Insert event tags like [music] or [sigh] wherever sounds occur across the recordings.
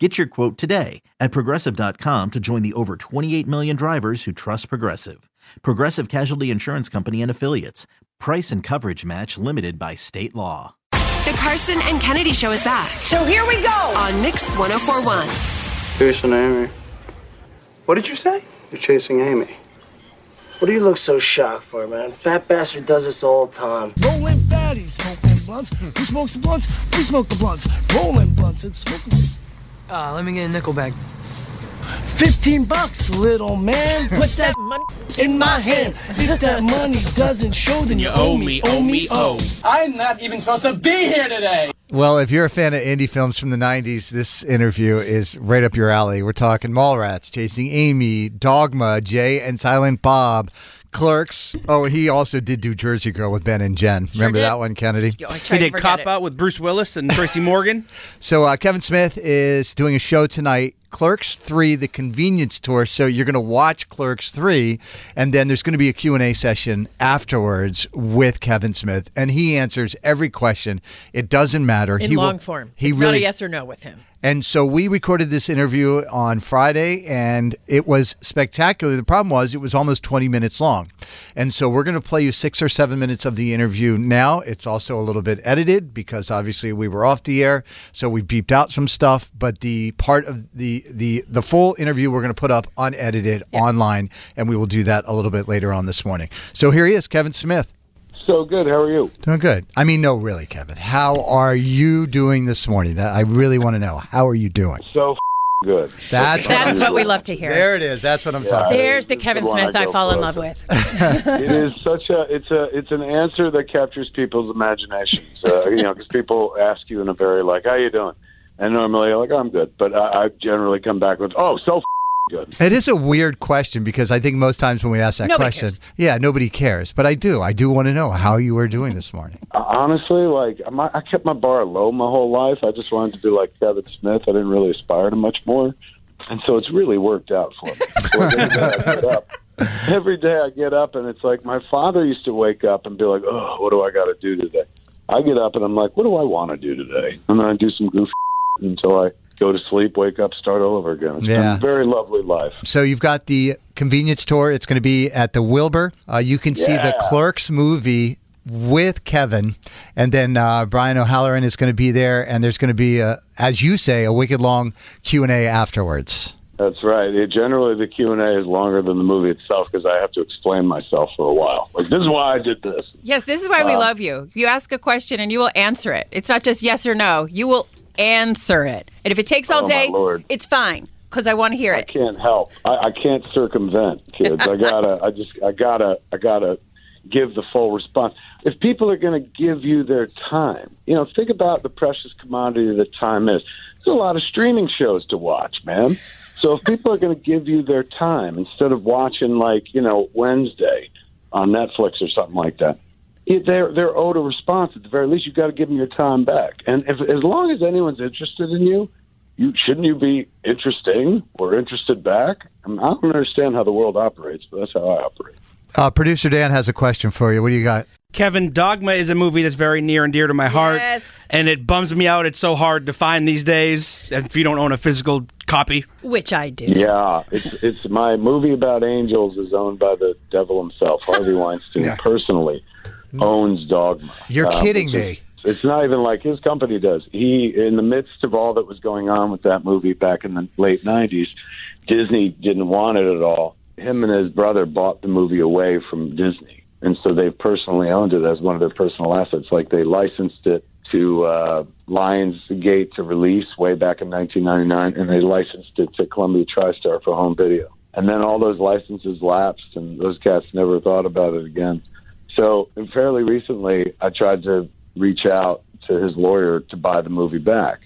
Get your quote today at progressive.com to join the over 28 million drivers who trust Progressive. Progressive Casualty Insurance Company and Affiliates. Price and coverage match limited by state law. The Carson and Kennedy Show is back So here we go. on Mix 1041. Chasing Amy. What did you say? You're chasing Amy. What do you look so shocked for, man? Fat bastard does this all the time. Rolling fatties, smoking blunts. Who smokes the blunts? We smoke the blunts. Rolling blunts and smoking. Uh, let me get a nickel bag. 15 bucks, little man. [laughs] Put that money in my hand. If that money doesn't show, then you owe me, owe me, owe. I'm not even supposed to be here today. Well, if you're a fan of indie films from the 90s, this interview is right up your alley. We're talking Mallrats, Chasing Amy, Dogma, Jay and Silent Bob, Clerks. Oh, he also did do Jersey Girl with Ben and Jen. Remember did. that one, Kennedy? Yo, He did Cop it. Out with Bruce Willis and Tracy [laughs] Morgan. So uh, Kevin Smith is doing a show tonight, Clerks 3, The Convenience Tour. So you're going to watch Clerks 3, and then there's going to be a Q&A session afterwards with Kevin Smith, and he answers every question. It doesn't matter. in he will- long form. He it's really not a yes or no with him. And so we recorded this interview on Friday, and it was spectacular. The problem was it was almost 20 minutes long. And so we're going to play you six or seven minutes of the interview now. It's also a little bit edited because obviously we were off the air, so we beeped out some stuff. But the part of the the the full interview we're going to put up unedited online, and we will do that a little bit later on this morning. So here he is, Kevin Smith. So good. How are you? Doing good. I mean, no, really, Kevin. How are you doing this morning? That I really want to know. How are you doing? So f- good. That's That's what we love to hear. There it is. That's what I'm talking. There's the Kevin the Smith I I fall in love with. [laughs] it is such a it's a it's an answer that captures people's imaginations. Uh, you know, because people ask you in a very like, "How you doing?" And normally you're like, "I'm good," but I, I generally come back with, "Oh, so f- good." It is a weird question because I think most times when we ask that Nobody question, cares. yeah, nobody cares. But I do. I do want to know how you are doing this morning. [laughs] Uh, Honestly, like I'm, I kept my bar low my whole life. I just wanted to be like Kevin Smith. I didn't really aspire to much more, and so it's really worked out for me. [laughs] Every day I get up, every day I get up, and it's like my father used to wake up and be like, "Oh, what do I got to do today?" I get up and I'm like, "What do I want to do today?" And then I do some goofy [laughs] until I go to sleep, wake up, start all over again. It's been Yeah. a very lovely life. So you've got the Convenience Tour. It's going to be at the Wilbur. Uh, you can see the Clerks movie with Kevin, and then uh, Brian O'Halloran is going to be there, and there's going to be, a, as you say, a wicked long Q and A afterwards. That's right. It, generally, the Q and A is longer than the movie itself because I have to explain myself for a while. Like, this is why I did this. Yes, this is why we love you. You ask a question and you will answer it. It's not just yes or no. You will answer it. And if it takes all Oh, day, it's fine because I want to hear it. I can't help. I, I can't circumvent kids. I [laughs] gotta. I just. I gotta. I gotta give the full response. If people are going to give you their time, you know, think about the precious commodity that time is. There's a lot of streaming shows to watch, man. So if people are going to give you their time instead of watching like you know Wednesday on Netflix or something like that, they're they're owed a response. At the very least, you've got to give them your time back. And if as long as anyone's interested in you, you shouldn't you be interesting or interested back? I, mean, I don't understand how the world operates, but that's how I operate. Uh, Producer Dan has a question for you. What do you got? Kevin, Dogma is a movie that's very near and dear to my heart. Yes. And it bums me out. It's so hard to find these days if you don't own a physical copy. Which I do. Yeah, it's it's my movie about angels is owned by the devil himself. Harvey [laughs] Weinstein Yeah. personally owns Dogma. You're Uh, kidding which is- me. It's not even like his company does. He, in the midst of all that was going on with that movie back in the late '90s, Disney didn't want it at all. Him and his brother bought the movie away from Disney, and so they've personally owned it as one of their personal assets. Like they licensed it to uh, Lionsgate to release way back in 1999, and they licensed it to Columbia TriStar for home video. And then all those licenses lapsed, and those cats never thought about it again. So, fairly recently, I tried to reach out to his lawyer to buy the movie back.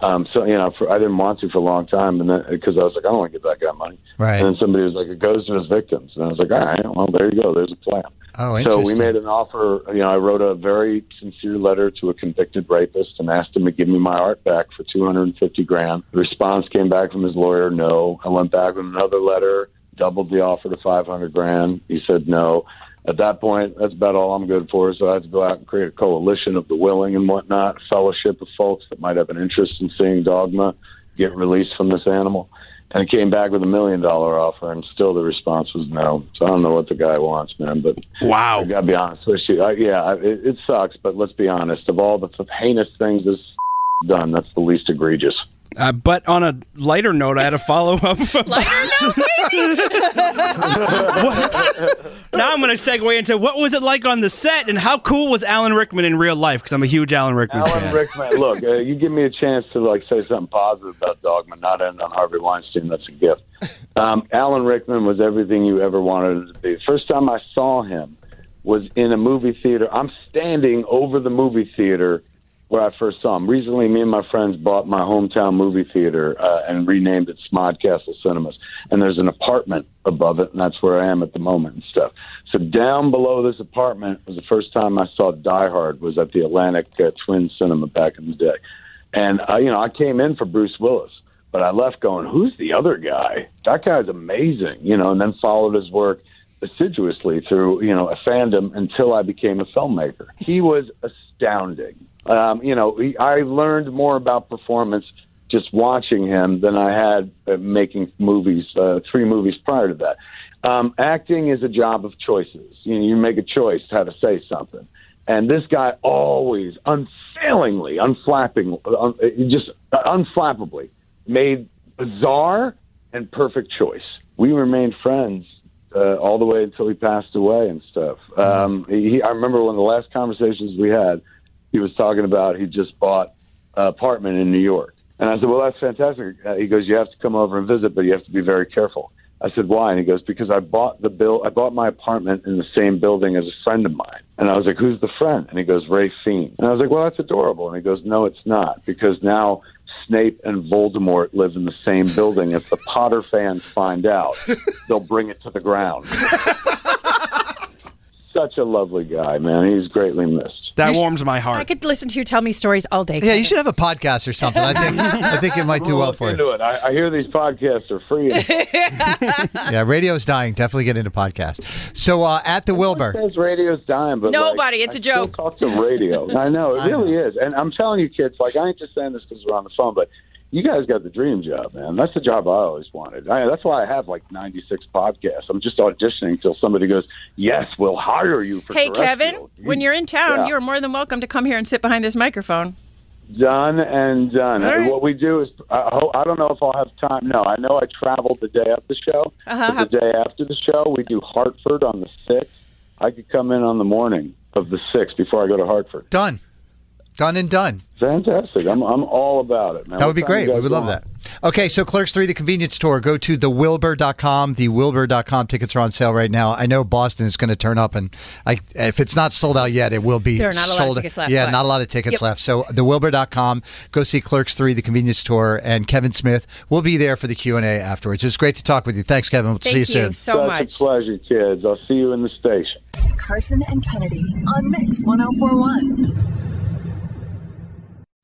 Um, so, you know, for, I didn't want to for a long time, and then because I was like, I don't want to give that guy money. Right. And then somebody was like, it goes to his victims, and I was like, all right, well, there you go. There's a plan. Oh, So we made an offer. You know, I wrote a very sincere letter to a convicted rapist and asked him to give me my art back for 250 grand. The response came back from his lawyer, no. I went back with another letter, doubled the offer to 500 grand. He said no. At that point, that's about all I'm good for. So I had to go out and create a coalition of the willing and whatnot, a fellowship of folks that might have an interest in seeing Dogma get released from this animal. And it came back with a million dollar offer, and still the response was no. So I don't know what the guy wants, man. But Wow. I gotta be honest with you. I, yeah, I- it, it sucks, but let's be honest. Of all the heinous things this [laughs] done, that's the least egregious. Uh, but on a lighter note, I had a follow up. [laughs] [laughs] now I'm going to segue into what was it like on the set and how cool was Alan Rickman in real life? Because I'm a huge Alan Rickman Alan fan. Rickman, look, uh, you give me a chance to like say something positive about Dogma, not end on Harvey Weinstein. That's a gift. Um, Alan Rickman was everything you ever wanted him to be. First time I saw him was in a movie theater. I'm standing over the movie theater where I first saw him. Recently, me and my friends bought my hometown movie theater uh, and renamed it Smodcastle Cinemas. And there's an apartment above it, and that's where I am at the moment and stuff. So down below this apartment was the first time I saw Die Hard. Was at the Atlantic uh, Twin Cinema back in the day, and uh, you know I came in for Bruce Willis, but I left going, "Who's the other guy? That guy's amazing," you know. And then followed his work assiduously through you know a fandom until I became a filmmaker. He was astounding. Um, you know, he, I learned more about performance just watching him than I had uh, making movies, uh, three movies prior to that. Um, acting is a job of choices. You know, you make a choice how to say something. And this guy always, unfailingly, unflapping, un, just unflappably, made bizarre and perfect choice. We remained friends uh, all the way until he passed away and stuff. Um, he, I remember one of the last conversations we had, he was talking about he just bought an apartment in New York. And I said, well, that's fantastic. Uh, he goes, you have to come over and visit, but you have to be very careful. I said, why? And he goes, because I bought the bill, I bought my apartment in the same building as a friend of mine. And I was like, who's the friend? And he goes, Ralph Fiennes. And I was like, well, that's adorable. And he goes, no, it's not, because now Snape and Voldemort live in the same building. If the Potter fans find out, [laughs] they'll bring it to the ground. [laughs] Such a lovely guy, man. He's greatly missed. That warms my heart. I could listen to you tell me stories all day. Yeah, you should have a podcast or something. I think I think it might do We'll well for you. into it. I, I hear these podcasts are free. [laughs] Yeah, radio's dying. Definitely get into podcast. So uh, at the Wilbur. says radio's dying, but Nobody, like, it's a I still joke. Talk to radio. I know it [laughs] I really is, and I'm telling you, kids. Like I ain't just saying this because we're on the phone, but you guys got the dream job, man. That's the job I always wanted. I, that's why I have like 96 podcasts. I'm just auditioning until somebody goes, "Yes, we'll hire you for." Hey, Kevin, terrestrial." when you're in town, Yeah. you're more than welcome to come here and sit behind this microphone. Done and done. All right. What we do is, I, I don't know if I'll have time. No, I know I traveled the day of the show. Uh-huh. But the day after the show, we do Hartford on the 6th. I could come in on the morning of the 6th before I go to Hartford. Done. Done and done. Fantastic. I'm, I'm all about it, man. That would be great. We would love want? that. Okay, so Clerks 3, the Convenience Tour. Go to thewilbur.com. Thewilbur.com tickets are on sale right now. I know Boston is going to turn up, and I, if it's not sold out yet, it will be There are not a lot of sold. tickets left, Yeah, but- not a lot of tickets Yep. left. So thewilbur.com. Go see Clerks 3, the Convenience Tour, and Kevin Smith will be there for the Q&A afterwards. It was great to talk with you. Thanks, Kevin. We'll Thank see you, you soon. so Such much. a pleasure, kids. I'll see you in the station. Carson and Kennedy on Mix 1041.